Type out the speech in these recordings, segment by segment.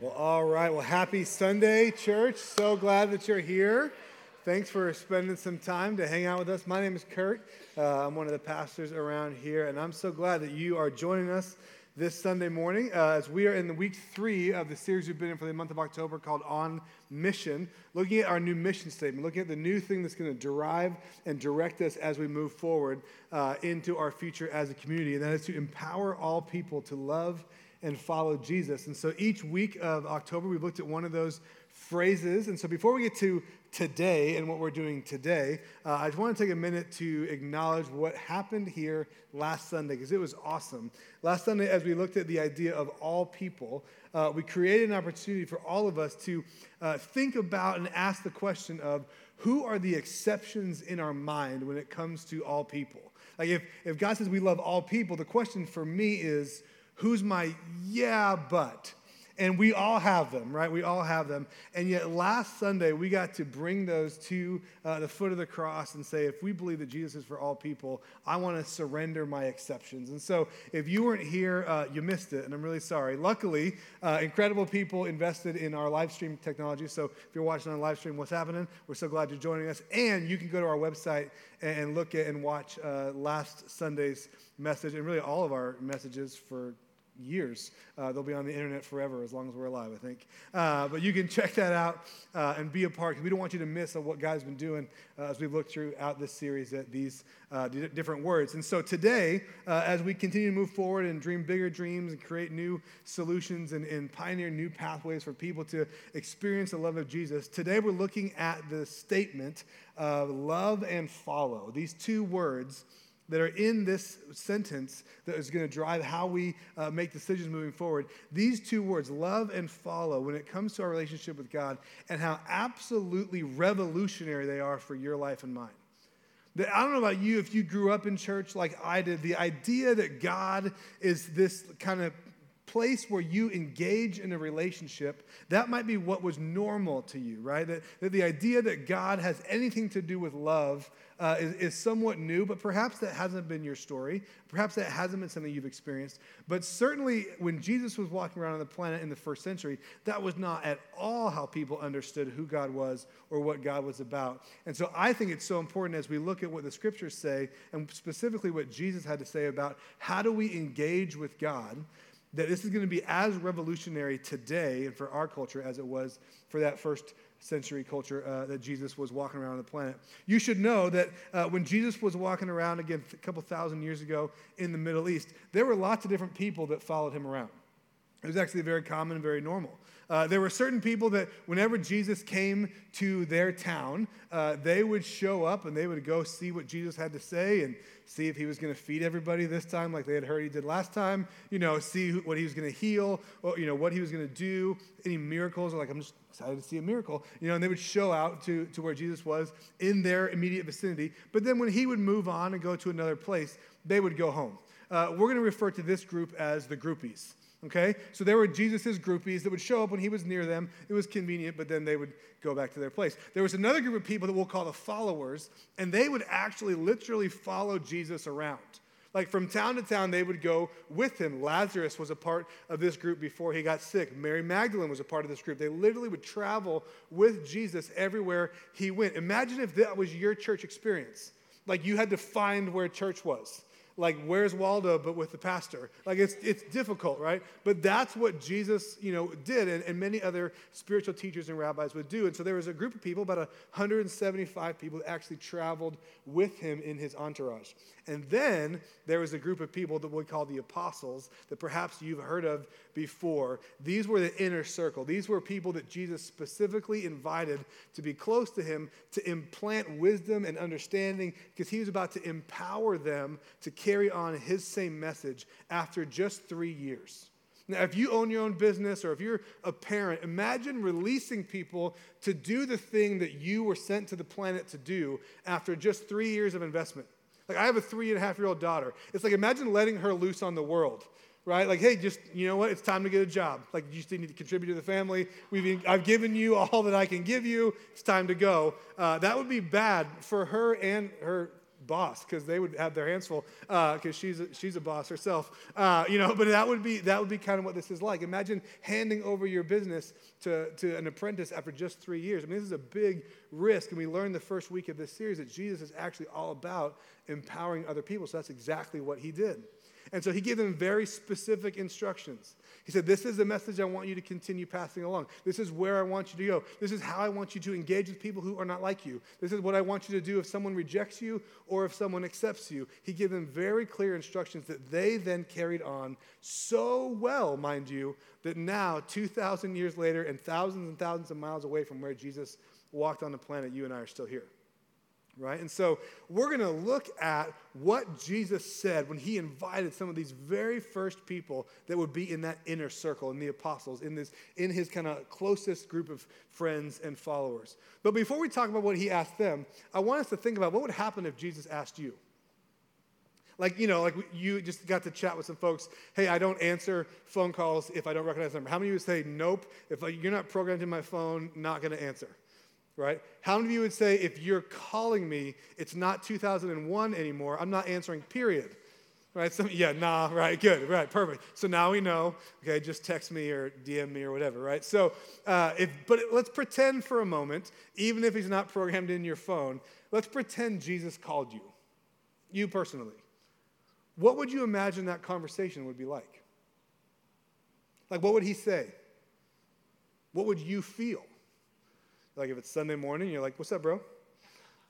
Well, all right. Well, happy Sunday, church. So glad that you're here. Thanks for spending some time to hang out with us. My name is Kurt. Uh, I'm one of the pastors around here, and I'm so glad that you are joining us this Sunday morning uh, as we are in the week three of the series we've been in for the month of October called On Mission, looking at our new mission statement, looking at the new thing that's going to derive and direct us as we move forward uh, into our future as a community, and that is to empower all people to love and follow Jesus. And so each week of October, we've looked at one of those phrases. And so before we get to today and what we're doing today, uh, I just want to take a minute to acknowledge what happened here last Sunday because it was awesome. Last Sunday, as we looked at the idea of all people, uh, we created an opportunity for all of us to uh, think about and ask the question of who are the exceptions in our mind when it comes to all people? Like if, if God says we love all people, the question for me is, who's my yeah, but? And we all have them, right? We all have them. And yet, last Sunday, we got to bring those to uh, the foot of the cross and say, if we believe that Jesus is for all people, I want to surrender my exceptions. And so, if you weren't here, uh, you missed it, and I'm really sorry. Luckily, uh, incredible people invested in our live stream technology. So, if you're watching on live stream, what's happening? We're so glad you're joining us. And you can go to our website and look at and watch uh, last Sunday's message and really all of our messages for years. Uh, they'll be on the internet forever as long as we're alive, I think. Uh, but you can check that out uh, and be a part because we don't want you to miss what God's been doing uh, as we've looked throughout this series at these uh, d- different words. And so today, uh, as we continue to move forward and dream bigger dreams and create new solutions and, and pioneer new pathways for people to experience the love of Jesus, today we're looking at the statement of love and follow. These two words that are in this sentence that is going to drive how we uh, make decisions moving forward. These two words, love and follow, when it comes to our relationship with God, and how absolutely revolutionary they are for your life and mine. That I don't know about you if you grew up in church like I did, the idea that God is this kind of place where you engage in a relationship, that might be what was normal to you, right? That, that the idea that God has anything to do with love uh, is, is somewhat new, but perhaps that hasn't been your story. Perhaps that hasn't been something you've experienced. But certainly, when Jesus was walking around on the planet in the first century, that was not at all how people understood who God was or what God was about. And so I think it's so important as we look at what the scriptures say, and specifically what Jesus had to say about how do we engage with God that this is going to be as revolutionary today and for our culture as it was for that first century culture uh, that Jesus was walking around on the planet. You should know that uh, when Jesus was walking around again a couple thousand years ago in the Middle East, there were lots of different people that followed him around. It was actually very common and very normal. Uh, there were certain people that whenever Jesus came to their town, uh, they would show up and they would go see what Jesus had to say and see if he was going to feed everybody this time like they had heard he did last time, you know, see what he was going to heal, or, you know, what he was going to do, any miracles, or like, I'm just excited to see a miracle, you know, and they would show out to, to where Jesus was in their immediate vicinity. But then when he would move on and go to another place, they would go home. Uh, we're going to refer to this group as the groupies. Okay? So there were Jesus' groupies that would show up when he was near them. It was convenient, but then they would go back to their place. There was another group of people that we'll call the followers, and they would actually literally follow Jesus around. Like from town to town, they would go with him. Lazarus was a part of this group before he got sick. Mary Magdalene was a part of this group. They literally would travel with Jesus everywhere he went. Imagine if that was your church experience. Like you had to find where church was like where's waldo but with the pastor? Like it's, it's difficult right? But that's what jesus you know did and, and many other spiritual teachers and rabbis would do. And so there was a group of people about 175 people that actually traveled with him in his entourage and then there was a group of people that we call the apostles that perhaps you've heard of before. These were the inner circle. These were people that Jesus specifically invited to be close to him to implant wisdom and understanding because he was about to empower them to carry on his same message after just three years. Now, if you own your own business or if you're a parent, imagine releasing people to do the thing that you were sent to the planet to do after just three years of investment. Like, I have a three and a half year old daughter. It's like, imagine letting her loose on the world, right? Like, hey, just, you know what? It's time to get a job. Like, you still need to contribute to the family. We've, I've given you all that I can give you. It's time to go. Uh, that would be bad for her and her boss because they would have their hands full because uh, she's a, she's a boss herself. Uh, you know, but that would be that would be kind of what this is like. Imagine handing over your business to, to an apprentice after just three years. I mean, this is a big risk, and we learned the first week of this series that Jesus is actually all about empowering other people. So that's exactly what he did. And so he gave them very specific instructions. He said, This is the message I want you to continue passing along. This is where I want you to go. This is how I want you to engage with people who are not like you. This is what I want you to do if someone rejects you or if someone accepts you. He gave them very clear instructions that they then carried on so well, mind you, that now, 2,000 years later and thousands and thousands of miles away from where Jesus walked on the planet, you and I are still here right? And so we're going to look at what Jesus said when he invited some of these very first people that would be in that inner circle, in the apostles, in, this, in his kind of closest group of friends and followers. But before we talk about what he asked them, I want us to think about what would happen if Jesus asked you. Like, you know, like you just got to chat with some folks. Hey, I don't answer phone calls if I don't recognize the number. How many of you would say, nope, if you're not programmed in my phone, not going to answer? Right? How many of you would say, if you're calling me, it's not 2001 anymore, I'm not answering, period? Right? So, yeah, nah, right, good, right, perfect. So now we know, okay, just text me or DM me or whatever, right? So, uh, if, but let's pretend for a moment, even if he's not programmed in your phone, let's pretend Jesus called you, you personally. What would you imagine that conversation would be like? Like, what would he say? What would you feel? Like if it's Sunday morning, you're like, what's up, bro?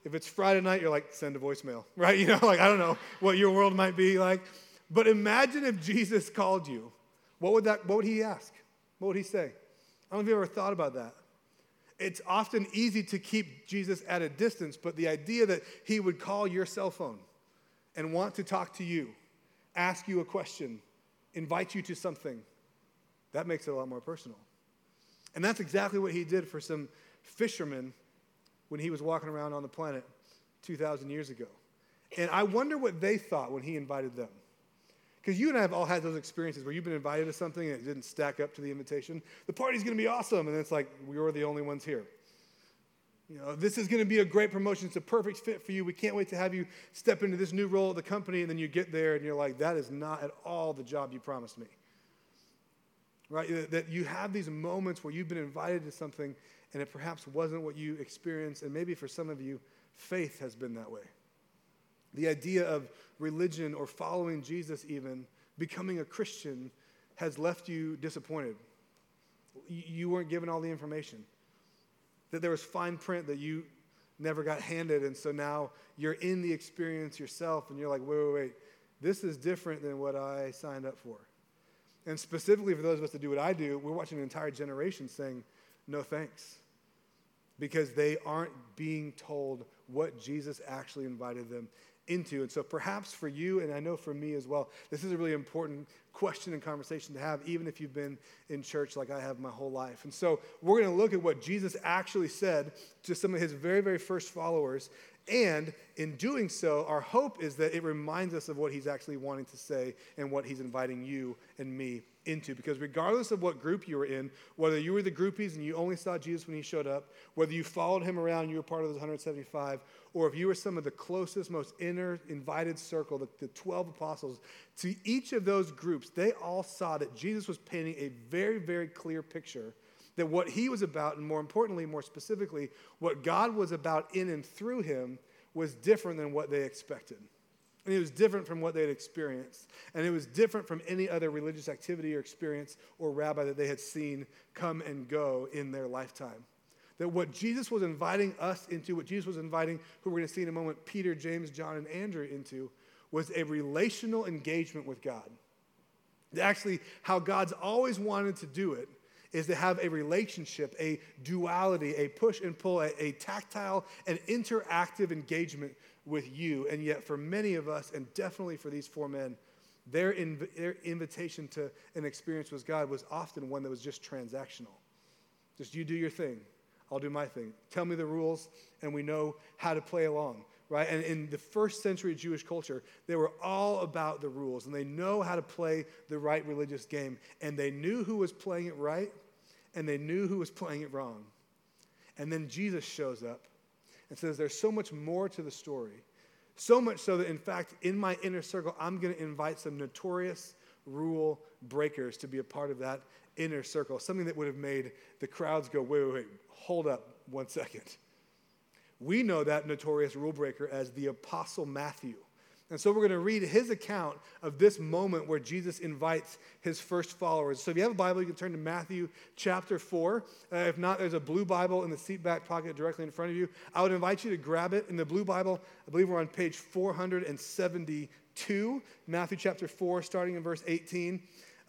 If it's Friday night, you're like, send a voicemail, right? You know, like I don't know what your world might be like. But imagine if Jesus called you. What would that what would he ask? What would he say? I don't know if you ever thought about that. It's often easy to keep Jesus at a distance, but the idea that he would call your cell phone and want to talk to you, ask you a question, invite you to something, that makes it a lot more personal. And that's exactly what he did for some fishermen when he was walking around on the planet 2,000 years ago. And I wonder what they thought when he invited them. Because you and I have all had those experiences where you've been invited to something and it didn't stack up to the invitation. The party's going to be awesome. And it's like, we're the only ones here. You know, this is going to be a great promotion. It's a perfect fit for you. We can't wait to have you step into this new role at the company. And then you get there and you're like, that is not at all the job you promised me. Right? That you have these moments where you've been invited to something and it perhaps wasn't what you experienced. And maybe for some of you, faith has been that way. The idea of religion or following Jesus, even becoming a Christian, has left you disappointed. You weren't given all the information. That there was fine print that you never got handed, and so now you're in the experience yourself, and you're like, wait, wait, wait, this is different than what I signed up for. And specifically for those of us that do what I do, we're watching an entire generation saying, no thanks because they aren't being told what Jesus actually invited them into. And so, perhaps for you, and I know for me as well, this is a really important question and conversation to have, even if you've been in church like I have my whole life. And so, we're going to look at what Jesus actually said to some of his very, very first followers. And in doing so, our hope is that it reminds us of what he's actually wanting to say and what he's inviting you and me into. Because regardless of what group you were in, whether you were the groupies and you only saw Jesus when he showed up, whether you followed him around and you were part of those 175, or if you were some of the closest, most inner invited circle, the, the 12 apostles, to each of those groups, they all saw that Jesus was painting a very, very clear picture that what he was about, and more importantly, more specifically, what God was about in and through him, was different than what they expected. And it was different from what they had experienced. And it was different from any other religious activity or experience or rabbi that they had seen come and go in their lifetime. That what Jesus was inviting us into, what Jesus was inviting, who we're going to see in a moment, Peter, James, John, and Andrew into, was a relational engagement with God. Actually, how God's always wanted to do it is to have a relationship, a duality, a push and pull, a, a tactile and interactive engagement with you. And yet, for many of us, and definitely for these four men, their, inv- their invitation to an experience with God was often one that was just transactional. Just you do your thing, I'll do my thing. Tell me the rules, and we know how to play along. Right? And in the first century Jewish culture, they were all about the rules and they know how to play the right religious game. And they knew who was playing it right and they knew who was playing it wrong. And then Jesus shows up and says, There's so much more to the story. So much so that, in fact, in my inner circle, I'm going to invite some notorious rule breakers to be a part of that inner circle, something that would have made the crowds go, wait, wait, wait, hold up one second. We know that notorious rule breaker as the Apostle Matthew. And so we're going to read his account of this moment where Jesus invites his first followers. So if you have a Bible, you can turn to Matthew chapter 4. Uh, if not, there's a blue Bible in the seat back pocket directly in front of you. I would invite you to grab it. In the blue Bible, I believe we're on page 472, Matthew chapter 4, starting in verse 18.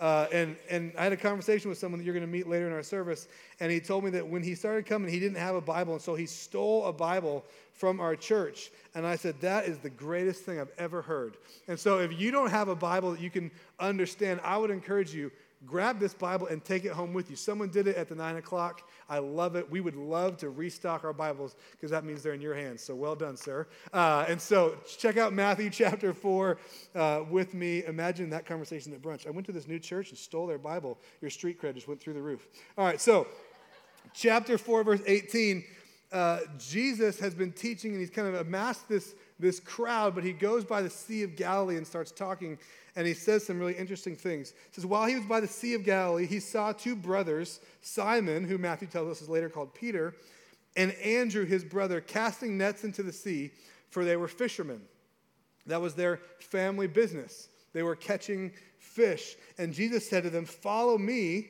Uh, and, and I had a conversation with someone that you're going to meet later in our service, and he told me that when he started coming, he didn't have a Bible, and so he stole a Bible from our church. And I said, That is the greatest thing I've ever heard. And so if you don't have a Bible that you can understand, I would encourage you grab this Bible and take it home with you. Someone did it at the nine o'clock. I love it. We would love to restock our Bibles because that means they're in your hands. So well done, sir. Uh, and so check out Matthew chapter 4 uh, with me. Imagine that conversation at brunch. I went to this new church and stole their Bible. Your street cred just went through the roof. All right, so chapter 4, verse 18. Uh, Jesus has been teaching and he's kind of amassed this, this crowd, but he goes by the Sea of Galilee and starts talking and he says some really interesting things. He says, While he was by the Sea of Galilee, he saw two brothers, Simon, who Matthew tells us is later called Peter, and Andrew, his brother, casting nets into the sea, for they were fishermen. That was their family business. They were catching fish. And Jesus said to them, Follow me,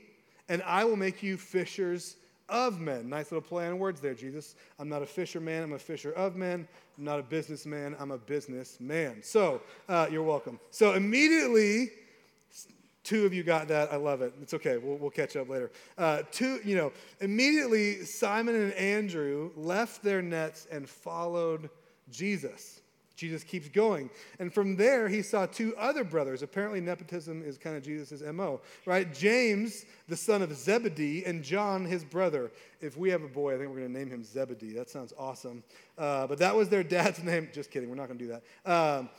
and I will make you fishers of men. Nice little play on words there, Jesus. I'm not a fisherman, I'm a fisher of men. I'm not a businessman, I'm a businessman. So, uh, you're welcome. So, immediately, two of you got that. I love it. It's okay, we'll, we'll catch up later. Uh, two, you know, immediately, Simon and Andrew left their nets and followed Jesus. Jesus keeps going. And from there, he saw two other brothers. Apparently, nepotism is kind of Jesus' MO, right? James, the son of Zebedee, and John, his brother. If we have a boy, I think we're going to name him Zebedee. That sounds awesome. Uh, but that was their dad's name. Just kidding, we're not going to do that. Um,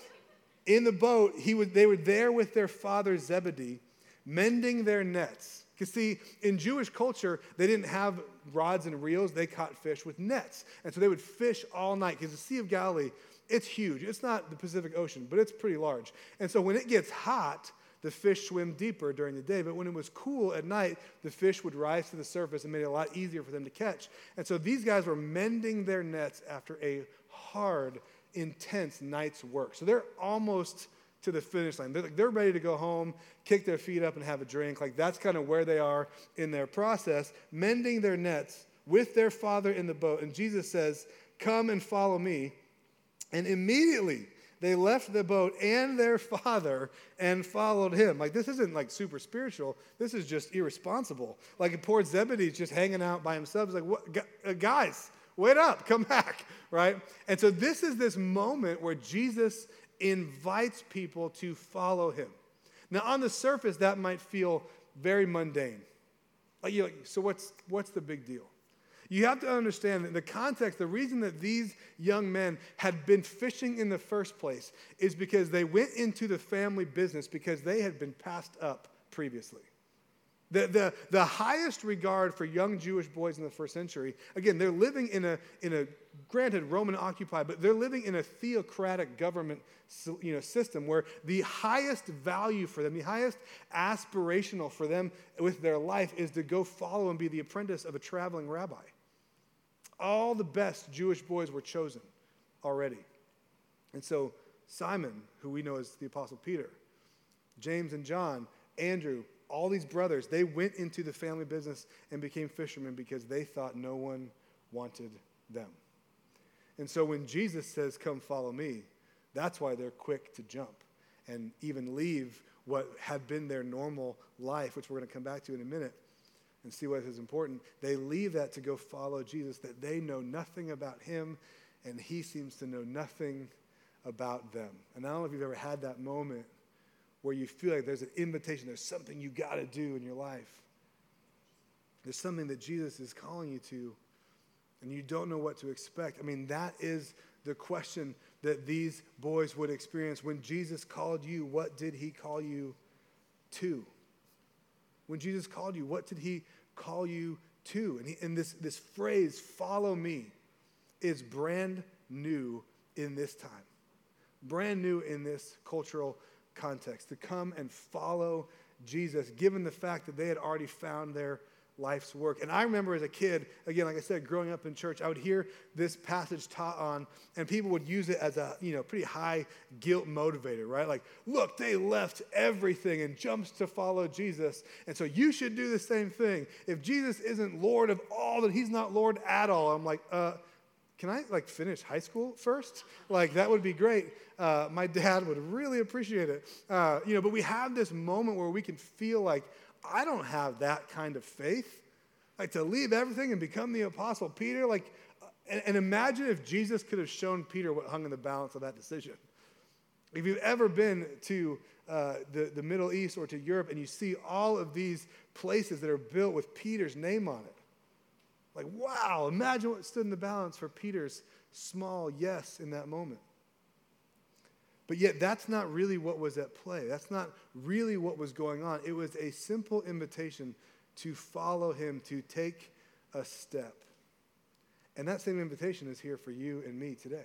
in the boat, he would, they were there with their father Zebedee, mending their nets. Because, see, in Jewish culture, they didn't have rods and reels, they caught fish with nets. And so they would fish all night because the Sea of Galilee it's huge. It's not the Pacific Ocean, but it's pretty large. And so when it gets hot, the fish swim deeper during the day. But when it was cool at night, the fish would rise to the surface and made it a lot easier for them to catch. And so these guys were mending their nets after a hard, intense night's work. So they're almost to the finish line. They're, they're ready to go home, kick their feet up, and have a drink. Like that's kind of where they are in their process, mending their nets with their father in the boat. And Jesus says, Come and follow me. And immediately they left the boat and their father and followed him. Like, this isn't like super spiritual. This is just irresponsible. Like, poor Zebedee's just hanging out by himself. He's like, what? Uh, guys, wait up, come back, right? And so, this is this moment where Jesus invites people to follow him. Now, on the surface, that might feel very mundane. Like, like, so what's, what's the big deal? You have to understand that the context, the reason that these young men had been fishing in the first place is because they went into the family business because they had been passed up previously. The, the, the highest regard for young Jewish boys in the first century, again, they're living in a, in a granted Roman occupied, but they're living in a theocratic government you know, system where the highest value for them, the highest aspirational for them with their life is to go follow and be the apprentice of a traveling rabbi all the best Jewish boys were chosen already. And so Simon, who we know as the Apostle Peter, James and John, Andrew, all these brothers, they went into the family business and became fishermen because they thought no one wanted them. And so when Jesus says, Come follow me, that's why they're quick to jump and even leave what had been their normal life, which we're going to come back to in a minute, and see what is important, they leave that to go follow Jesus, that they know nothing about him and he seems to know nothing about them. And I don't know if you've ever had that moment where you feel like there's an invitation, there's something you got to do in your life. There's something that Jesus is calling you to, and you don't know what to expect. I mean, that is the question that these boys would experience. When Jesus called you, what did he call you to? When Jesus called you, what did he call you to? And, he, and this, this phrase, follow me, is brand new in this time. brand new in this cultural context, to come and follow Jesus, given the fact that they had already found their life's work. And I remember as a kid, again, like I said, growing up in church, I would hear this passage taught on, and people would use it as a, you know, pretty high guilt motivator, right? Like, look, they left everything and jumped to follow Jesus. And so you should do the same thing. If Jesus isn't Lord of all, then he's not Lord at all. I'm like, uh, can I like finish high school first? Like that would be great. Uh, my dad would really appreciate it. Uh, you know, but we have this moment where we can feel like I don't have that kind of faith. Like to leave everything and become the apostle Peter. Like, and, and imagine if Jesus could have shown Peter what hung in the balance of that decision. If you've ever been to uh, the, the Middle East or to Europe and you see all of these places that are built with Peter's name on it, like, wow, imagine what stood in the balance for Peter's small yes in that moment. But yet, that's not really what was at play. That's not really what was going on. It was a simple invitation to follow him, to take a step. And that same invitation is here for you and me today.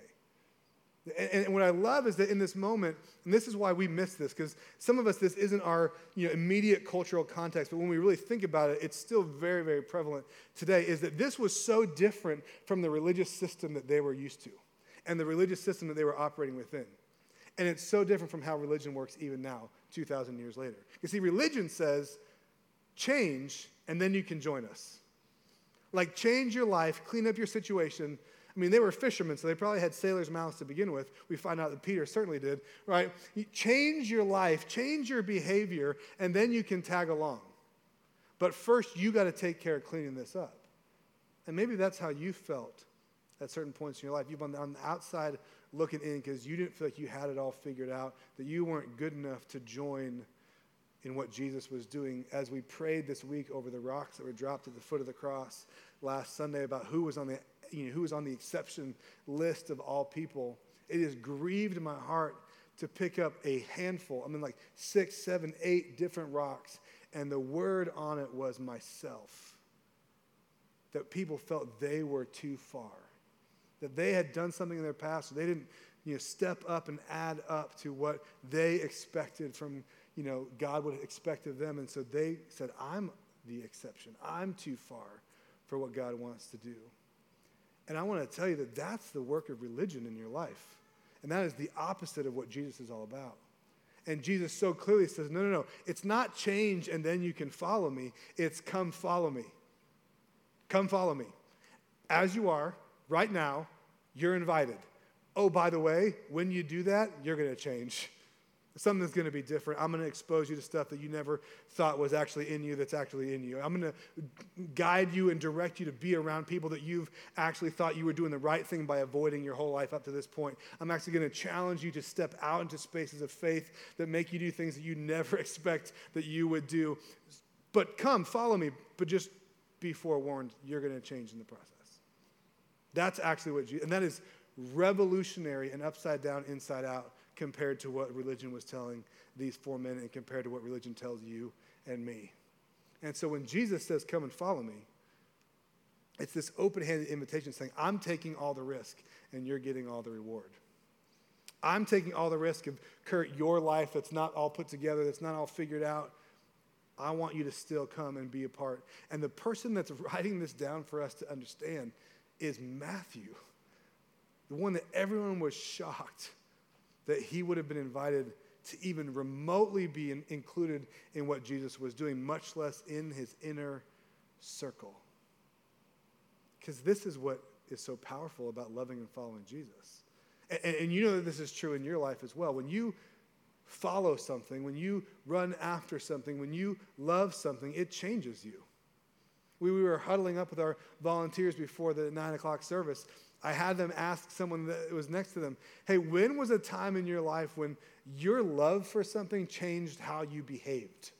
And, and, what I love is that in this moment, and this is why we miss this, because some of us, this isn't our you know, immediate cultural context, but when we really think about it, it's still very, very prevalent today, is that this was so different from the religious system that they were used to and the religious system that they were operating within. And it's so different from how religion works even now, 2,000 years later. You see, religion says, change, and then you can join us. Like, change your life, clean up your situation, I mean, they were fishermen, so they probably had sailors' mouths to begin with. We find out that Peter certainly did, right? Change your life, change your behavior, and then you can tag along. But first, you got to take care of cleaning this up. And maybe that's how you felt at certain points in your life. You've been on the outside looking in because you didn't feel like you had it all figured out, that you weren't good enough to join in what Jesus was doing. As we prayed this week over the rocks that were dropped at the foot of the cross last Sunday about who was on the you know, who is on the exception list of all people, it has grieved my heart to pick up a handful, I mean, like six, seven, eight different rocks, and the word on it was myself. That people felt they were too far, that they had done something in their past, so they didn't you know, step up and add up to what they expected from you know, God would expect of them. And so they said, I'm the exception. I'm too far for what God wants to do. And I want to tell you that that's the work of religion in your life. And that is the opposite of what Jesus is all about. And Jesus so clearly says, no, no, no. It's not change and then you can follow me. It's come follow me. Come follow me. As you are, right now, you're invited. Oh, by the way, when you do that, you're going to change something's going to be different. I'm going to expose you to stuff that you never thought was actually in you that's actually in you. I'm going to guide you and direct you to be around people that you've actually thought you were doing the right thing by avoiding your whole life up to this point. I'm actually going to challenge you to step out into spaces of faith that make you do things that you never expect that you would do. But come, follow me, but just be forewarned, you're going to change in the process. That's actually what Jesus, and that is revolutionary and upside down, inside out compared to what religion was telling these four men and compared to what religion tells you and me. And so when Jesus says, Come and follow me, it's this open handed invitation saying, I'm taking all the risk and you're getting all the reward. I'm taking all the risk of, Kurt, your life that's not all put together, that's not all figured out. I want you to still come and be a part. And the person that's writing this down for us to understand is Matthew, the one that everyone was shocked that he would have been invited to even remotely be in, included in what Jesus was doing, much less in his inner circle. Because this is what is so powerful about loving and following Jesus. And, and, and you know that this is true in your life as well. When you follow something, when you run after something, when you love something, it changes you. We, we were huddling up with our volunteers before the nine o'clock service, I had them ask someone that was next to them, hey, when was a time in your life when your love for something changed how you behaved?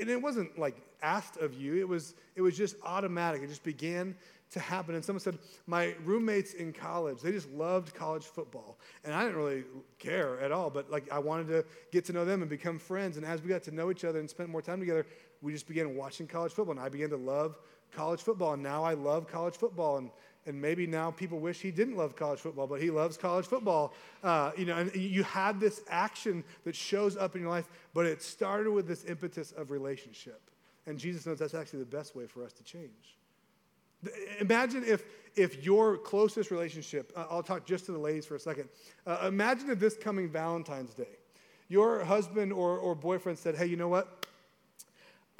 And it wasn't like asked of you, it was, it was just automatic. It just began to happen. And someone said, My roommates in college, they just loved college football. And I didn't really care at all, but like I wanted to get to know them and become friends. And as we got to know each other and spent more time together, we just began watching college football. And I began to love college football. And now I love college football. And and maybe now people wish he didn't love college football, but he loves college football. Uh, you know, and you have this action that shows up in your life, but it started with this impetus of relationship. And Jesus knows that's actually the best way for us to change. Imagine if, if your closest relationship, uh, I'll talk just to the ladies for a second. Uh, imagine if this coming Valentine's Day, your husband or, or boyfriend said, Hey, you know what?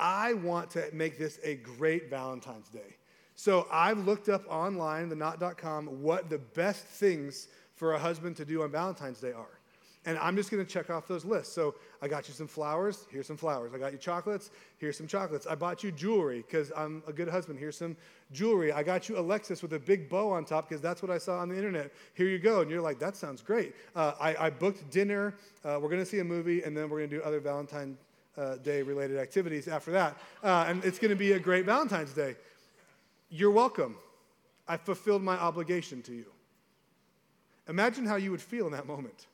I want to make this a great Valentine's Day. So I've looked up online, the knot.com, what the best things for a husband to do on Valentine's Day are. And I'm just going to check off those lists. So I got you some flowers. Here's some flowers. I got you chocolates. Here's some chocolates. I bought you jewelry because I'm a good husband. Here's some jewelry. I got you a Lexus with a big bow on top because that's what I saw on the internet. Here you go. And you're like, that sounds great. Uh, I, I, booked dinner. Uh, we're going to see a movie, and then we're going to do other Valentine's uh, Day related activities after that. Uh, and it's going to be a great Valentine's Day. You're welcome. I fulfilled my obligation to you. Imagine how you would feel in that moment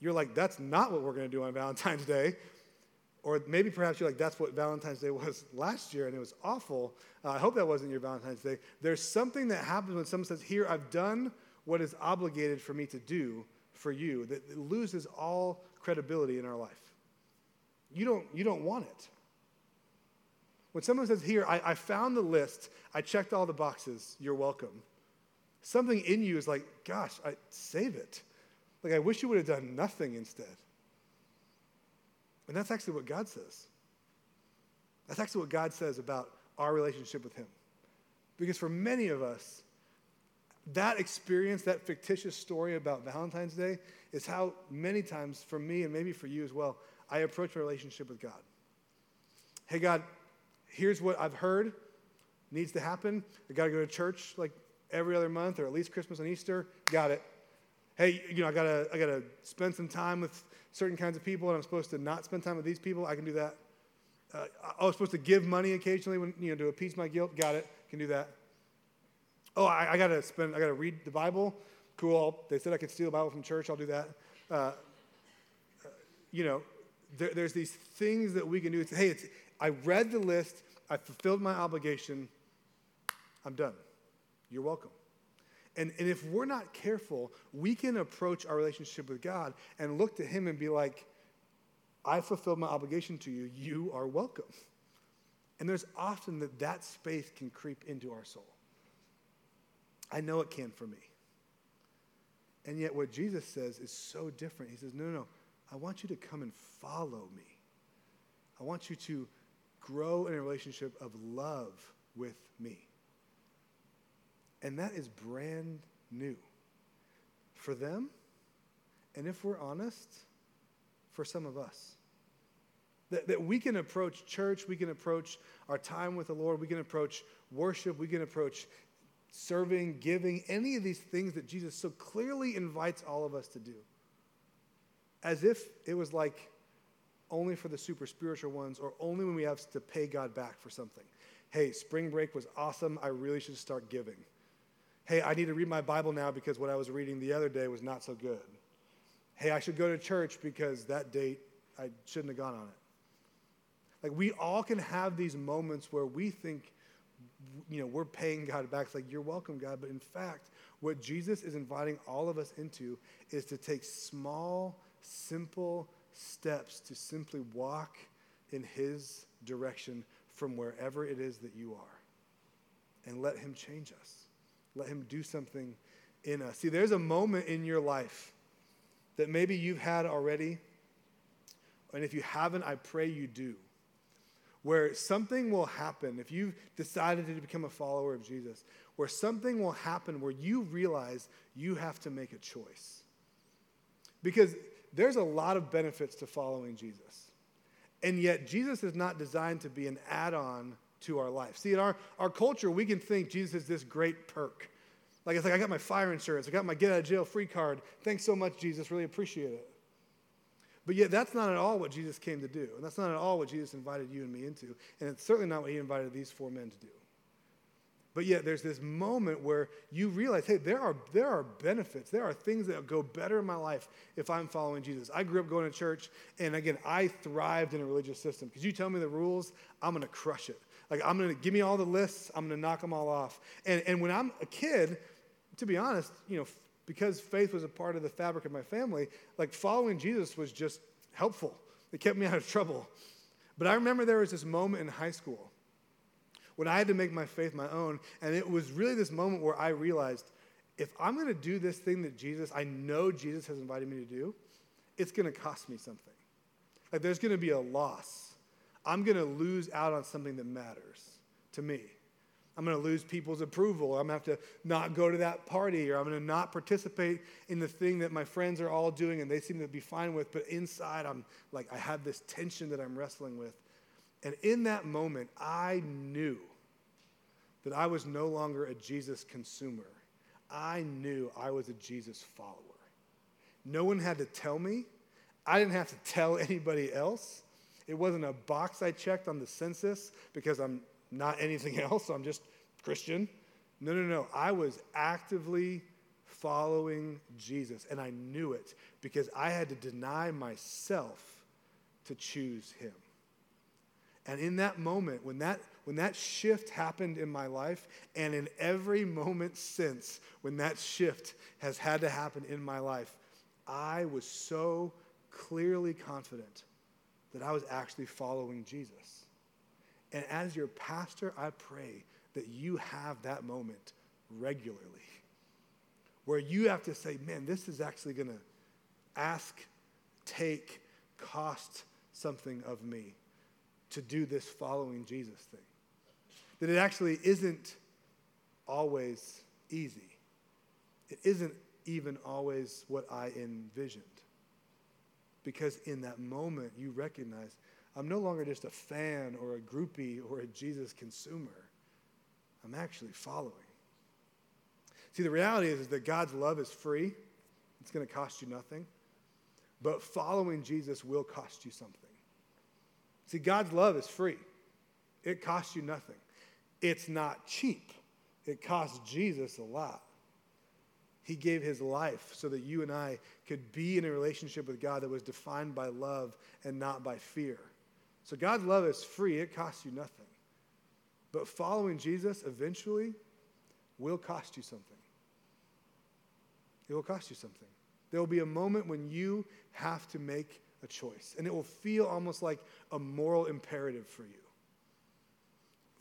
you're like, that's not what we're going to do on Valentine's Day. Or maybe perhaps you're like, that's what Valentine's Day was last year and it was awful. Uh, I hope that wasn't your Valentine's Day. There's something that happens when someone says, Here, I've done what is obligated for me to do for you, that loses all credibility in our life. You don't, you don't want it. When someone says, Here, I, I found the list, I checked all the boxes, you're welcome. Something in you is like, Gosh, I, save it. Like, I wish you would have done nothing instead. And that's actually what God says. That's actually what God says about our relationship with Him. Because for many of us, that experience, that fictitious story about Valentine's Day, is how many times, for me and maybe for you as well, I approach my relationship with God. Hey, God, here's what I've heard needs to happen. I got to go to church like every other month or at least Christmas and Easter. Got it hey, you know, I gotta, I gotta spend some time with certain kinds of people, and I'm supposed to not spend time with these people. I can do that. Uh, I was supposed to give money occasionally when, you know, to appease my guilt. Got it. Can do that. Oh, I, I gotta spend, I gotta read the Bible. Cool. They said I could steal a Bible from church. I'll do that. Uh, uh, you know, there, there's these things that we can do. It's, hey, it's, I read the list. I fulfilled my obligation. I'm done. You're welcome. And, and if we're not careful, we can approach our relationship with God and look to Him and be like, I fulfilled my obligation to you. You are welcome. And there's often that that space can creep into our soul. I know it can for me. And yet, what Jesus says is so different. He says, No, no, no. I want you to come and follow me. I want you to grow in a relationship of love with me. And that is brand new for them, and if we're honest, for some of us. That, that we can approach church, we can approach our time with the Lord, we can approach worship, we can approach serving, giving, any of these things that Jesus so clearly invites all of us to do. As if it was like only for the super spiritual ones or only when we have to pay God back for something. Hey, spring break was awesome. I really should start giving hey, I need to read my Bible now because what I was reading the other day was not so good. Hey, I should go to church because that date, I shouldn't have gone on it. Like, we all can have these moments where we think, you know, we're paying God back. It's like, you're welcome, God. But in fact, what Jesus is inviting all of us into is to take small, simple steps to simply walk in His direction from wherever it is that you are and let Him change us. Let Him do something in us. See, there's a moment in your life that maybe you've had already, and if you haven't, I pray you do, where something will happen if you've decided to become a follower of Jesus, where something will happen where you realize you have to make a choice. Because there's a lot of benefits to following Jesus. And yet, Jesus is not designed to be an add on to our life. See, in our, our culture, we can think Jesus is this great perk. Like, it's like, I got my fire insurance, I got my get out of jail free card. Thanks so much, Jesus. Really appreciate it. But yet, that's not at all what Jesus came to do. And that's not at all what Jesus invited you and me into. And it's certainly not what he invited these four men to do. But yet, there's this moment where you realize, hey, there are, there are benefits. There are things that go better in my life if I'm following Jesus. I grew up going to church, and again, I thrived in a religious system. Because you tell me the rules, I'm going to crush it. Like, I'm going to give me all the lists, I'm going to knock them all off. And, and when I'm a kid, to be honest, you know, because faith was a part of the fabric of my family, like following Jesus was just helpful. It kept me out of trouble. But I remember there was this moment in high school when I had to make my faith my own. And it was really this moment where I realized if I'm going to do this thing that Jesus, I know Jesus has invited me to do, it's going to cost me something. Like there's going to be a loss. I'm going to lose out on something that matters to me. I'm going to lose people's approval. I'm going to have to not go to that party, or I'm going to not participate in the thing that my friends are all doing and they seem to be fine with. But inside, I'm like, I have this tension that I'm wrestling with. And in that moment, I knew that I was no longer a Jesus consumer. I knew I was a Jesus follower. No one had to tell me. I didn't have to tell anybody else. It wasn't a box I checked on the census because I'm not anything else, I'm just Christian. No, no, no. I was actively following Jesus, and I knew it because I had to deny myself to choose him. And in that moment, when that, when that shift happened in my life, and in every moment since when that shift has had to happen in my life, I was so clearly confident that I was actually following Jesus. And as your pastor, I pray that you have that moment regularly where you have to say, man, this is actually going to ask, take, cost something of me to do this following Jesus thing. That it actually isn't always easy. It isn't even always what I envisioned. Because in that moment, you recognize I'm no longer just a fan or a groupie or a Jesus consumer. I'm actually following. See, the reality is, is that God's love is free, it's going to cost you nothing. But following Jesus will cost you something. See, God's love is free, it costs you nothing. It's not cheap, it costs Jesus a lot. He gave his life so that you and I could be in a relationship with God that was defined by love and not by fear. So God's love is free, it costs you nothing. But following Jesus eventually will cost you something. It will cost you something. There will be a moment when you have to make a choice. And it will feel almost like a moral imperative for you.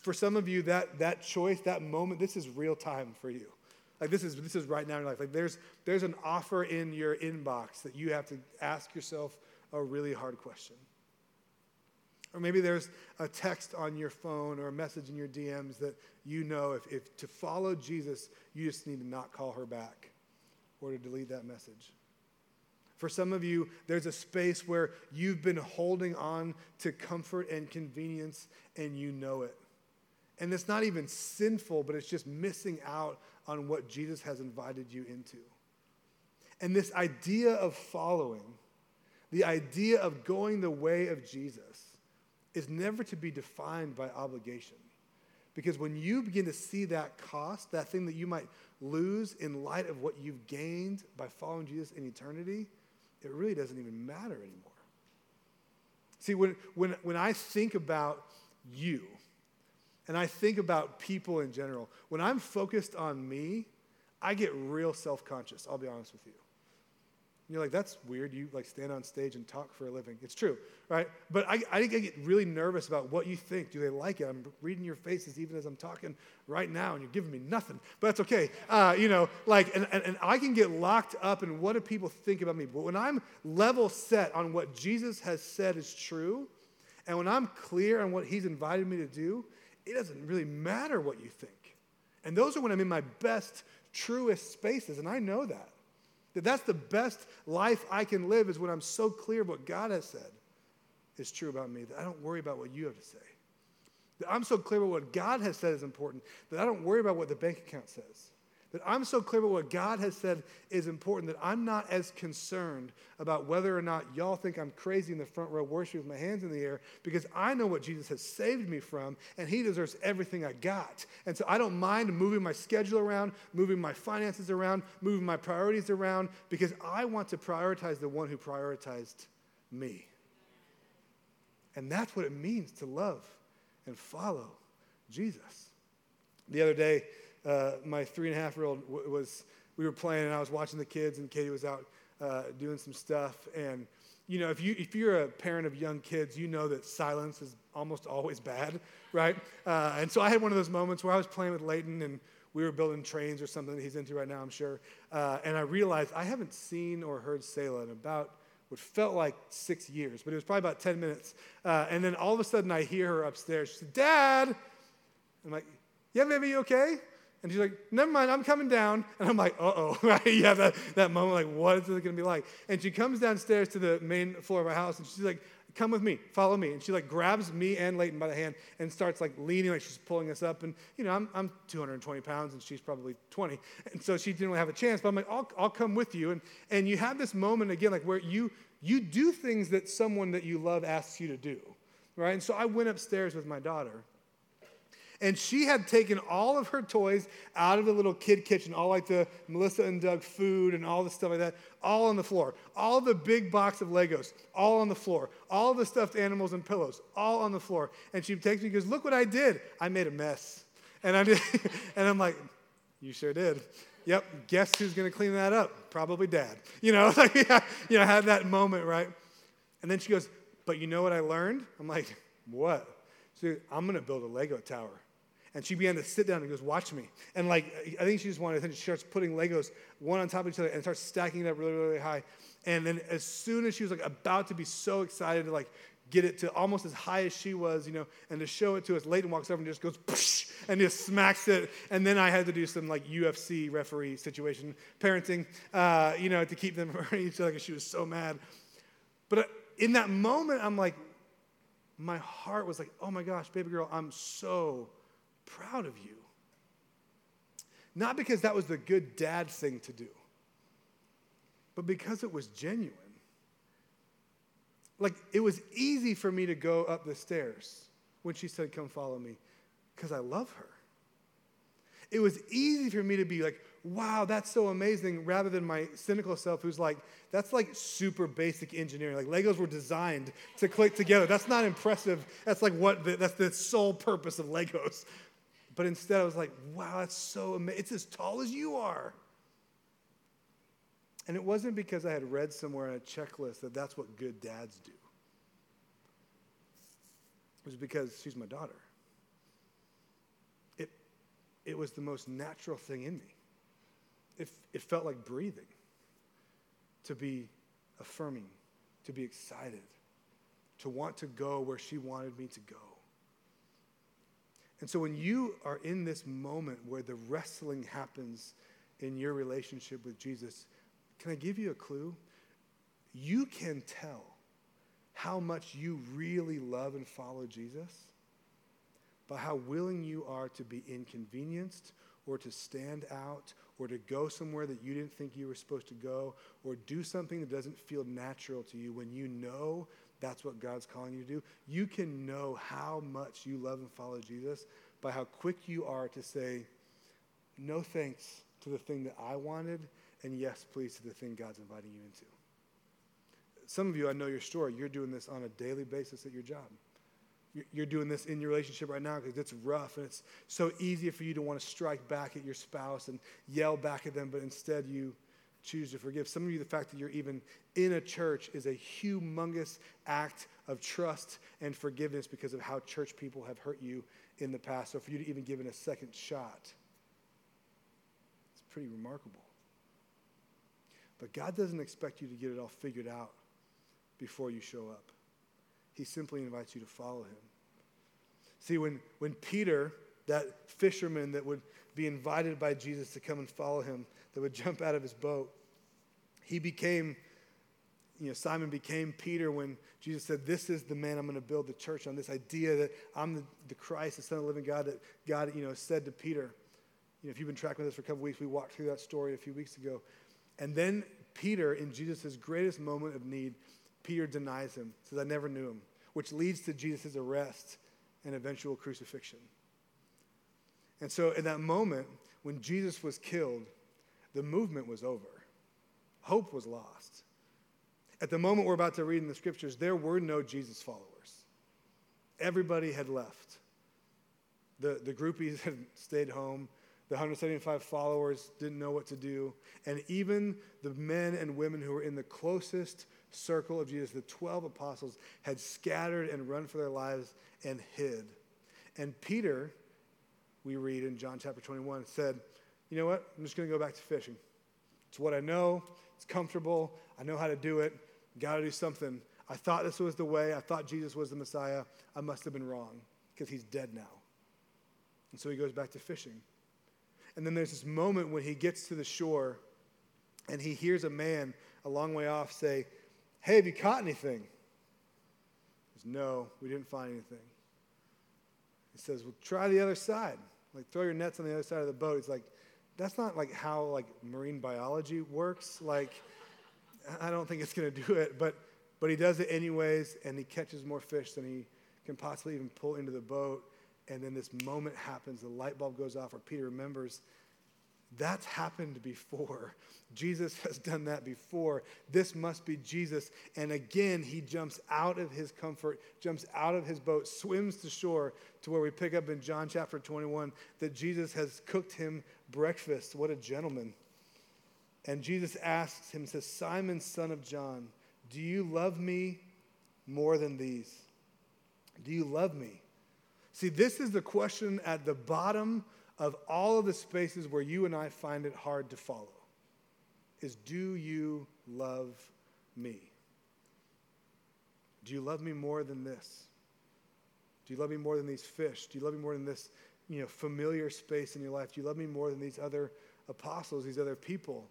For some of you, that, that choice, that moment, this is real time for you. Like this is, this is right now in your life. Like there's, there's an offer in your inbox that you have to ask yourself a really hard question. Or maybe there's a text on your phone or a message in your DMs that you know if, if to follow Jesus, you just need to not call her back or to delete that message. For some of you, there's a space where you've been holding on to comfort and convenience and you know it. And it's not even sinful, but it's just missing out on what Jesus has invited you into. And this idea of following, the idea of going the way of Jesus, is never to be defined by obligation. Because when you begin to see that cost, that thing that you might lose in light of what you've gained by following Jesus in eternity, it really doesn't even matter anymore. See, when, when, when I think about you and I think about people in general, when I'm focused on me, I get real self conscious, I'll be honest with you. You're like, that's weird. You like stand on stage and talk for a living. It's true, right? But I, I get really nervous about what you think. Do they like it? I'm reading your faces even as I'm talking right now, and you're giving me nothing. But that's okay. Uh, you know, like, and, and, and I can get locked up in what do people think about me. But when I'm level set on what Jesus has said is true, and when I'm clear on what he's invited me to do, it doesn't really matter what you think. And those are when I'm in my best, truest spaces, and I know that. That that's the best life I can live is when I'm so clear of what God has said is true about me that I don't worry about what you have to say. That I'm so clear about what God has said is important that I don't worry about what the bank account says. That I'm so clear about what God has said is important that I'm not as concerned about whether or not y'all think I'm crazy in the front row worshiping with my hands in the air because I know what Jesus has saved me from and he deserves everything I got. And so I don't mind moving my schedule around, moving my finances around, moving my priorities around because I want to prioritize the one who prioritized me. And that's what it means to love and follow Jesus. The other day, uh, my three and a half year old w- was, we were playing and I was watching the kids and Katie was out uh, doing some stuff. And, you know, if, you, if you're a parent of young kids, you know that silence is almost always bad, right? Uh, and so I had one of those moments where I was playing with Leighton and we were building trains or something that he's into right now, I'm sure. Uh, and I realized I haven't seen or heard Selah in about what felt like six years, but it was probably about 10 minutes. Uh, and then all of a sudden I hear her upstairs. She said, Dad! I'm like, yeah, baby, you okay? And she's like, never mind, I'm coming down. And I'm like, uh oh, right? You have that, that moment, like, what is it to be like? And she comes downstairs to the main floor of our house and she's like, come with me, follow me. And she like grabs me and Leighton by the hand and starts like leaning like she's pulling us up. And, you know, I'm, I'm 220 pounds and she's probably 20. And so she didn't really have a chance. But I'm like, I'll, I'll come with you. And, and you have this moment again, like where you, you do things that someone that you love asks you to do, right? And so I went upstairs with my daughter. And she had taken all of her toys out of the little kid kitchen, all like the Melissa and Doug food and all the stuff like that, all on the floor. All the big box of Legos, all on the floor. All the stuffed animals and pillows, all on the floor. And she takes me and goes, Look what I did. I made a mess. And, I did, and I'm like, You sure did. Yep, guess who's going to clean that up? Probably dad. You know, like, yeah, you know, had that moment, right? And then she goes, But you know what I learned? I'm like, What? So I'm going to build a Lego tower. And she began to sit down and goes, Watch me. And like, I think she just wanted, and she starts putting Legos one on top of each other and starts stacking it up really, really high. And then as soon as she was like about to be so excited to like get it to almost as high as she was, you know, and to show it to us, Leighton walks over and just goes, Psh! and just smacks it. And then I had to do some like UFC referee situation parenting, uh, you know, to keep them from hurting each other because she was so mad. But uh, in that moment, I'm like, my heart was like, oh my gosh, baby girl, I'm so proud of you. Not because that was the good dad thing to do, but because it was genuine. Like, it was easy for me to go up the stairs when she said, Come follow me, because I love her. It was easy for me to be like, wow, that's so amazing, rather than my cynical self who's like, that's like super basic engineering. Like Legos were designed to click together. That's not impressive. That's like what, the, that's the sole purpose of Legos. But instead, I was like, wow, that's so amazing. It's as tall as you are. And it wasn't because I had read somewhere on a checklist that that's what good dads do. It was because she's my daughter. It, it was the most natural thing in me. It, it felt like breathing to be affirming, to be excited, to want to go where she wanted me to go. And so when you are in this moment where the wrestling happens in your relationship with Jesus, can I give you a clue? You can tell how much you really love and follow Jesus by how willing you are to be inconvenienced or to stand out or to go somewhere that you didn't think you were supposed to go or do something that doesn't feel natural to you when you know that's what God's calling you to do. You can know how much you love and follow Jesus by how quick you are to say, no thanks to the thing that I wanted, and yes, please to the thing God's inviting you into. Some of you, I know your story. You're doing this on a daily basis at your job. You're doing this in your relationship right now because it's rough and it's so easy for you to want to strike back at your spouse and yell back at them, but instead you choose to forgive. Some of you, the fact that you're even in a church is a humongous act of trust and forgiveness because of how church people have hurt you in the past. So for you to even give it a second shot, it's pretty remarkable. But God doesn't expect you to get it all figured out before you show up. He simply invites you to follow him. See, when, when Peter, that fisherman that would be invited by Jesus to come and follow him, that would jump out of his boat, he became, you know, Simon became Peter when Jesus said, This is the man I'm going to build the church on. This idea that I'm the, the Christ, the Son of the living God, that God, you know, said to Peter. You know, if you've been tracking with us for a couple weeks, we walked through that story a few weeks ago. And then Peter, in Jesus' greatest moment of need, Peter denies him, says, I never knew him, which leads to Jesus' arrest and eventual crucifixion. And so, in that moment, when Jesus was killed, the movement was over hope was lost. At the moment we're about to read in the scriptures, there were no Jesus followers. Everybody had left. The, the groupies had stayed home. The 175 followers didn't know what to do. And even the men and women who were in the closest circle of Jesus, the 12 apostles, had scattered and run for their lives and hid. And Peter, we read in John chapter 21, said, You know what? I'm just going to go back to fishing. It's what I know. It's comfortable. I know how to do it. Got to do something. I thought this was the way. I thought Jesus was the Messiah. I must have been wrong because he's dead now. And so he goes back to fishing. And then there's this moment when he gets to the shore and he hears a man a long way off say, Hey, have you caught anything? He says, No, we didn't find anything. He says, Well, try the other side. Like, throw your nets on the other side of the boat. It's like, that's not like how like marine biology works. Like, I don't think it's going to do it, but but he does it anyways, and he catches more fish than he can possibly even pull into the boat. And then this moment happens, the light bulb goes off, or Peter remembers that's happened before. Jesus has done that before. This must be Jesus. And again, he jumps out of his comfort, jumps out of his boat, swims to shore to where we pick up in John chapter 21 that Jesus has cooked him breakfast. What a gentleman. And Jesus asks him, says, Simon, son of John, do you love me more than these? Do you love me? See, this is the question at the bottom of all of the spaces where you and I find it hard to follow. Is do you love me? Do you love me more than this? Do you love me more than these fish? Do you love me more than this, you know, familiar space in your life? Do you love me more than these other apostles, these other people?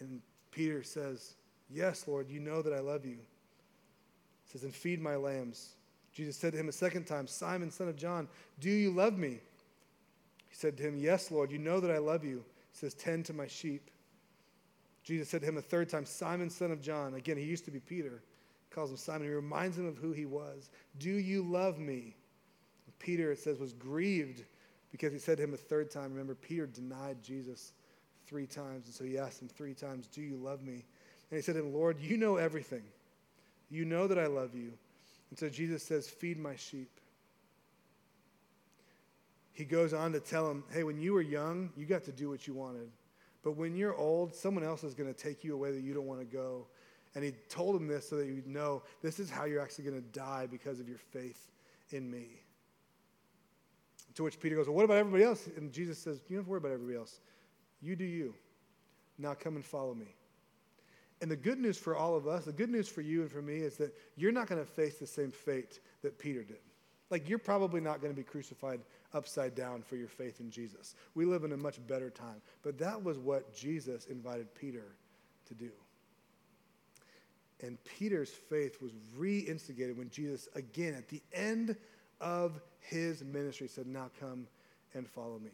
And Peter says, Yes, Lord, you know that I love you. He says, And feed my lambs. Jesus said to him a second time, Simon, son of John, do you love me? He said to him, Yes, Lord, you know that I love you. He says, Tend to my sheep. Jesus said to him a third time, Simon, son of John. Again, he used to be Peter. He calls him Simon. He reminds him of who he was. Do you love me? And Peter, it says, was grieved because he said to him a third time. Remember, Peter denied Jesus three times. And so he asked him three times, Do you love me? And he said to him, Lord, you know everything. You know that I love you. And so Jesus says, Feed my sheep. He goes on to tell him, Hey, when you were young, you got to do what you wanted. But when you're old, someone else is going to take you away that you don't want to go. And he told him this so that you know this is how you're actually going to die because of your faith in me. To which Peter goes, Well, what about everybody else? And Jesus says, You don't have to worry about everybody else. You do you. Now come and follow me. And the good news for all of us, the good news for you and for me is that you're not going to face the same fate that Peter did. Like, you're probably not going to be crucified upside down for your faith in Jesus. We live in a much better time. But that was what Jesus invited Peter to do. And Peter's faith was reinstigated when Jesus, again, at the end of his ministry, said, Now come and follow me.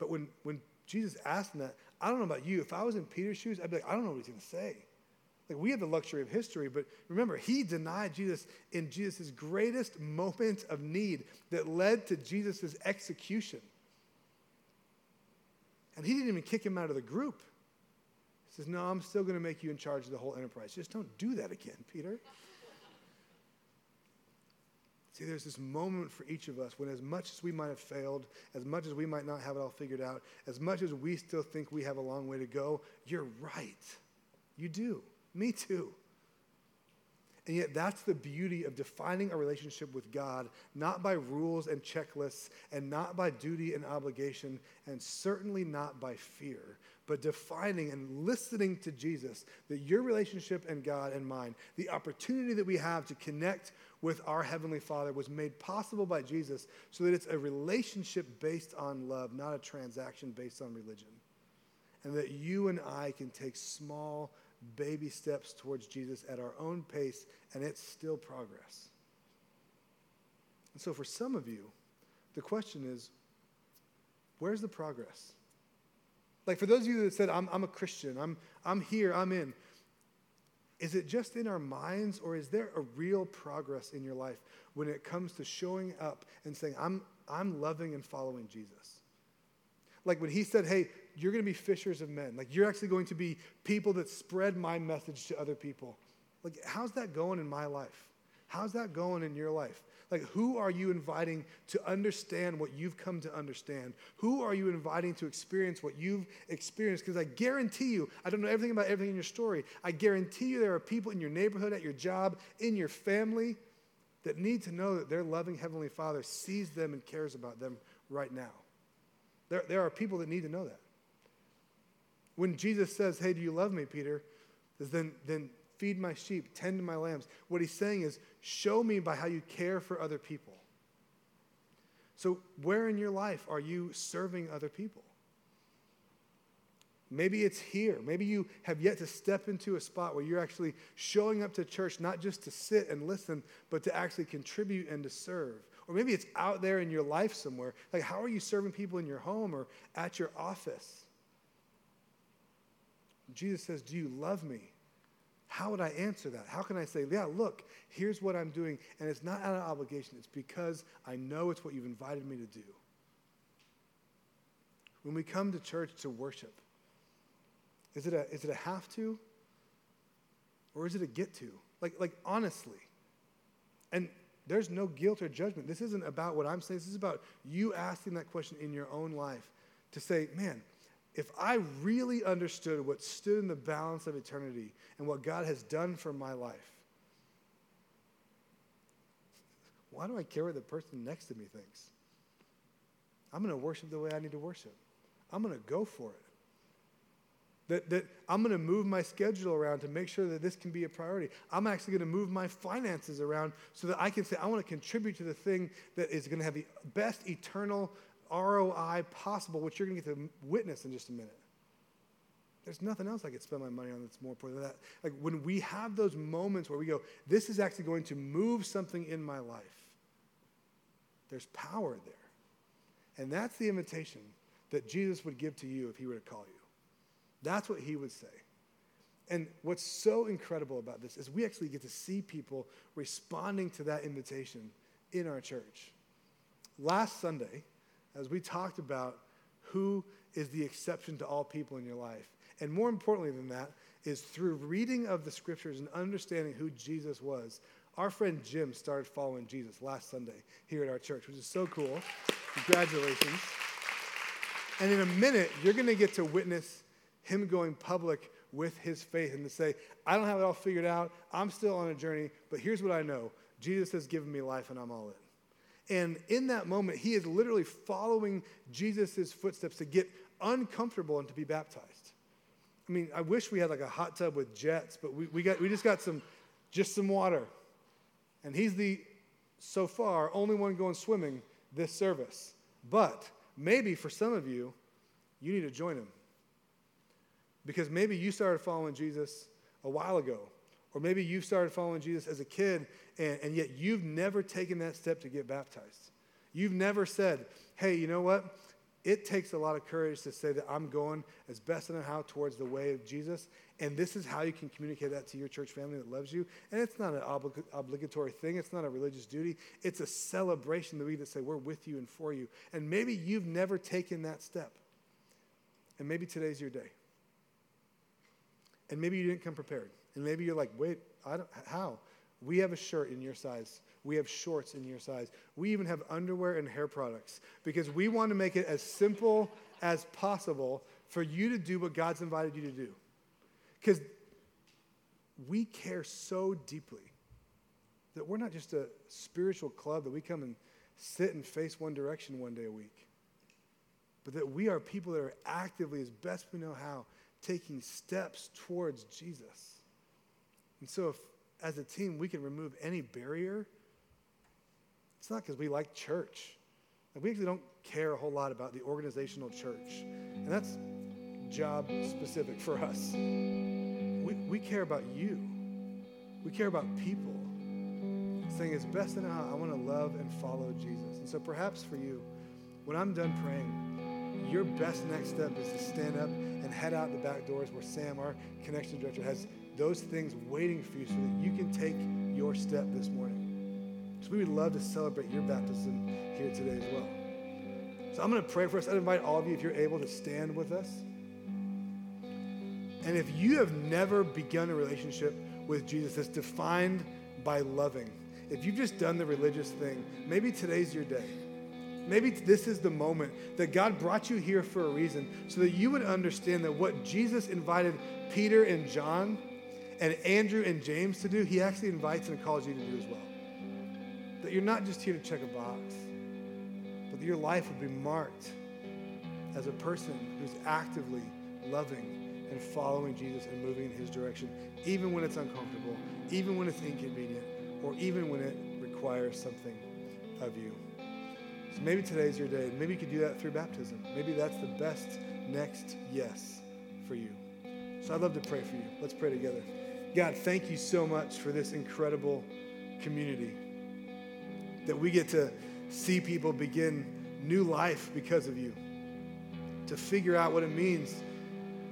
But when, when Jesus asked him that, I don't know about you. If I was in Peter's shoes, I'd be like, I don't know what he's going to say. Like, we have the luxury of history, but remember, he denied Jesus in Jesus' greatest moment of need that led to Jesus' execution. And he didn't even kick him out of the group. He says, No, I'm still going to make you in charge of the whole enterprise. Just don't do that again, Peter. See, there's this moment for each of us when, as much as we might have failed, as much as we might not have it all figured out, as much as we still think we have a long way to go, you're right. You do. Me too. And yet, that's the beauty of defining a relationship with God, not by rules and checklists, and not by duty and obligation, and certainly not by fear, but defining and listening to Jesus that your relationship and God and mine, the opportunity that we have to connect with our Heavenly Father, was made possible by Jesus so that it's a relationship based on love, not a transaction based on religion. And that you and I can take small, baby steps towards Jesus at our own pace, and it's still progress. And so, for some of you, the question is where's the progress? Like, for those of you that said, I'm, I'm a Christian, I'm, I'm here, I'm in, is it just in our minds, or is there a real progress in your life when it comes to showing up and saying, I'm, I'm loving and following Jesus? Like when he said, Hey, you're going to be fishers of men. Like, you're actually going to be people that spread my message to other people. Like, how's that going in my life? How's that going in your life? Like, who are you inviting to understand what you've come to understand? Who are you inviting to experience what you've experienced? Because I guarantee you, I don't know everything about everything in your story. I guarantee you there are people in your neighborhood, at your job, in your family that need to know that their loving Heavenly Father sees them and cares about them right now. There, there are people that need to know that. When Jesus says, Hey, do you love me, Peter? Then, then feed my sheep, tend to my lambs. What he's saying is, show me by how you care for other people. So, where in your life are you serving other people? Maybe it's here. Maybe you have yet to step into a spot where you're actually showing up to church not just to sit and listen, but to actually contribute and to serve. Or maybe it's out there in your life somewhere. Like, how are you serving people in your home or at your office? Jesus says, Do you love me? How would I answer that? How can I say, yeah, look, here's what I'm doing, and it's not out of obligation, it's because I know it's what you've invited me to do. When we come to church to worship, is it a, is it a have to? Or is it a get to? Like, like honestly. And there's no guilt or judgment. This isn't about what I'm saying. This is about you asking that question in your own life to say, man, if I really understood what stood in the balance of eternity and what God has done for my life, why do I care what the person next to me thinks? I'm going to worship the way I need to worship. I'm going to go for it. That, that I'm going to move my schedule around to make sure that this can be a priority. I'm actually going to move my finances around so that I can say, I want to contribute to the thing that is going to have the best eternal ROI possible, which you're going to get to witness in just a minute. There's nothing else I could spend my money on that's more important than that. Like when we have those moments where we go, this is actually going to move something in my life, there's power there. And that's the invitation that Jesus would give to you if he were to call you. That's what he would say. And what's so incredible about this is we actually get to see people responding to that invitation in our church. Last Sunday, as we talked about who is the exception to all people in your life. And more importantly than that, is through reading of the scriptures and understanding who Jesus was. Our friend Jim started following Jesus last Sunday here at our church, which is so cool. Congratulations. And in a minute, you're going to get to witness him going public with his faith and to say, I don't have it all figured out. I'm still on a journey, but here's what I know Jesus has given me life and I'm all in. And in that moment, he is literally following Jesus' footsteps to get uncomfortable and to be baptized. I mean, I wish we had like a hot tub with jets, but we, we, got, we just got some, just some water. And he's the, so far, only one going swimming this service. But maybe for some of you, you need to join him. Because maybe you started following Jesus a while ago or maybe you've started following Jesus as a kid, and, and yet you've never taken that step to get baptized. You've never said, hey, you know what? It takes a lot of courage to say that I'm going as best I know how towards the way of Jesus. And this is how you can communicate that to your church family that loves you. And it's not an oblig- obligatory thing, it's not a religious duty. It's a celebration that we that say, we're with you and for you. And maybe you've never taken that step. And maybe today's your day. And maybe you didn't come prepared. And maybe you're like, wait, I don't, how? We have a shirt in your size. We have shorts in your size. We even have underwear and hair products because we want to make it as simple as possible for you to do what God's invited you to do. Because we care so deeply that we're not just a spiritual club that we come and sit and face one direction one day a week, but that we are people that are actively, as best we know how, taking steps towards Jesus. And so, if as a team we can remove any barrier, it's not because we like church. Like, we actually don't care a whole lot about the organizational church. And that's job specific for us. We, we care about you, we care about people. Saying it's best in how I want to love and follow Jesus. And so, perhaps for you, when I'm done praying, your best next step is to stand up and head out the back doors where Sam, our connection director, has those things waiting for you so that you can take your step this morning. So we would love to celebrate your baptism here today as well. So I'm going to pray for us. I'd invite all of you, if you're able, to stand with us. And if you have never begun a relationship with Jesus that's defined by loving, if you've just done the religious thing, maybe today's your day. Maybe this is the moment that God brought you here for a reason so that you would understand that what Jesus invited Peter and John and Andrew and James to do, he actually invites and calls you to do as well. That you're not just here to check a box, but that your life would be marked as a person who's actively loving and following Jesus and moving in his direction, even when it's uncomfortable, even when it's inconvenient, or even when it requires something of you. So maybe today's your day. Maybe you could do that through baptism. Maybe that's the best next yes for you. So I'd love to pray for you. Let's pray together. God, thank you so much for this incredible community that we get to see people begin new life because of you, to figure out what it means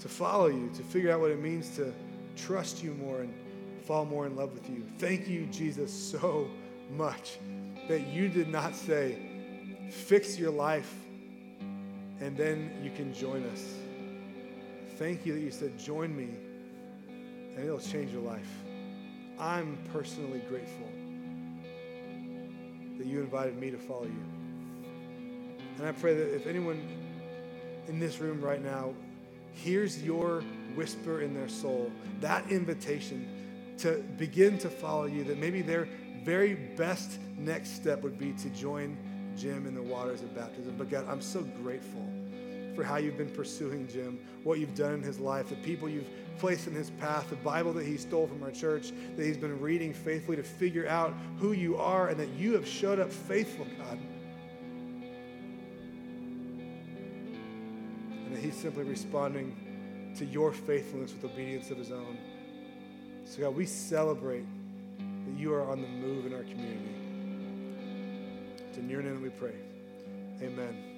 to follow you, to figure out what it means to trust you more and fall more in love with you. Thank you, Jesus, so much that you did not say, fix your life and then you can join us. Thank you that you said, join me and it'll change your life. I'm personally grateful that you invited me to follow you. And I pray that if anyone in this room right now hears your whisper in their soul, that invitation to begin to follow you, that maybe their very best next step would be to join Jim in the waters of baptism. But God, I'm so grateful for how you've been pursuing Jim, what you've done in his life, the people you've placed in his path, the Bible that he stole from our church, that he's been reading faithfully to figure out who you are, and that you have showed up faithful, God. And that he's simply responding to your faithfulness with obedience of his own. So, God, we celebrate that you are on the move in our community. It's in your name we pray. Amen.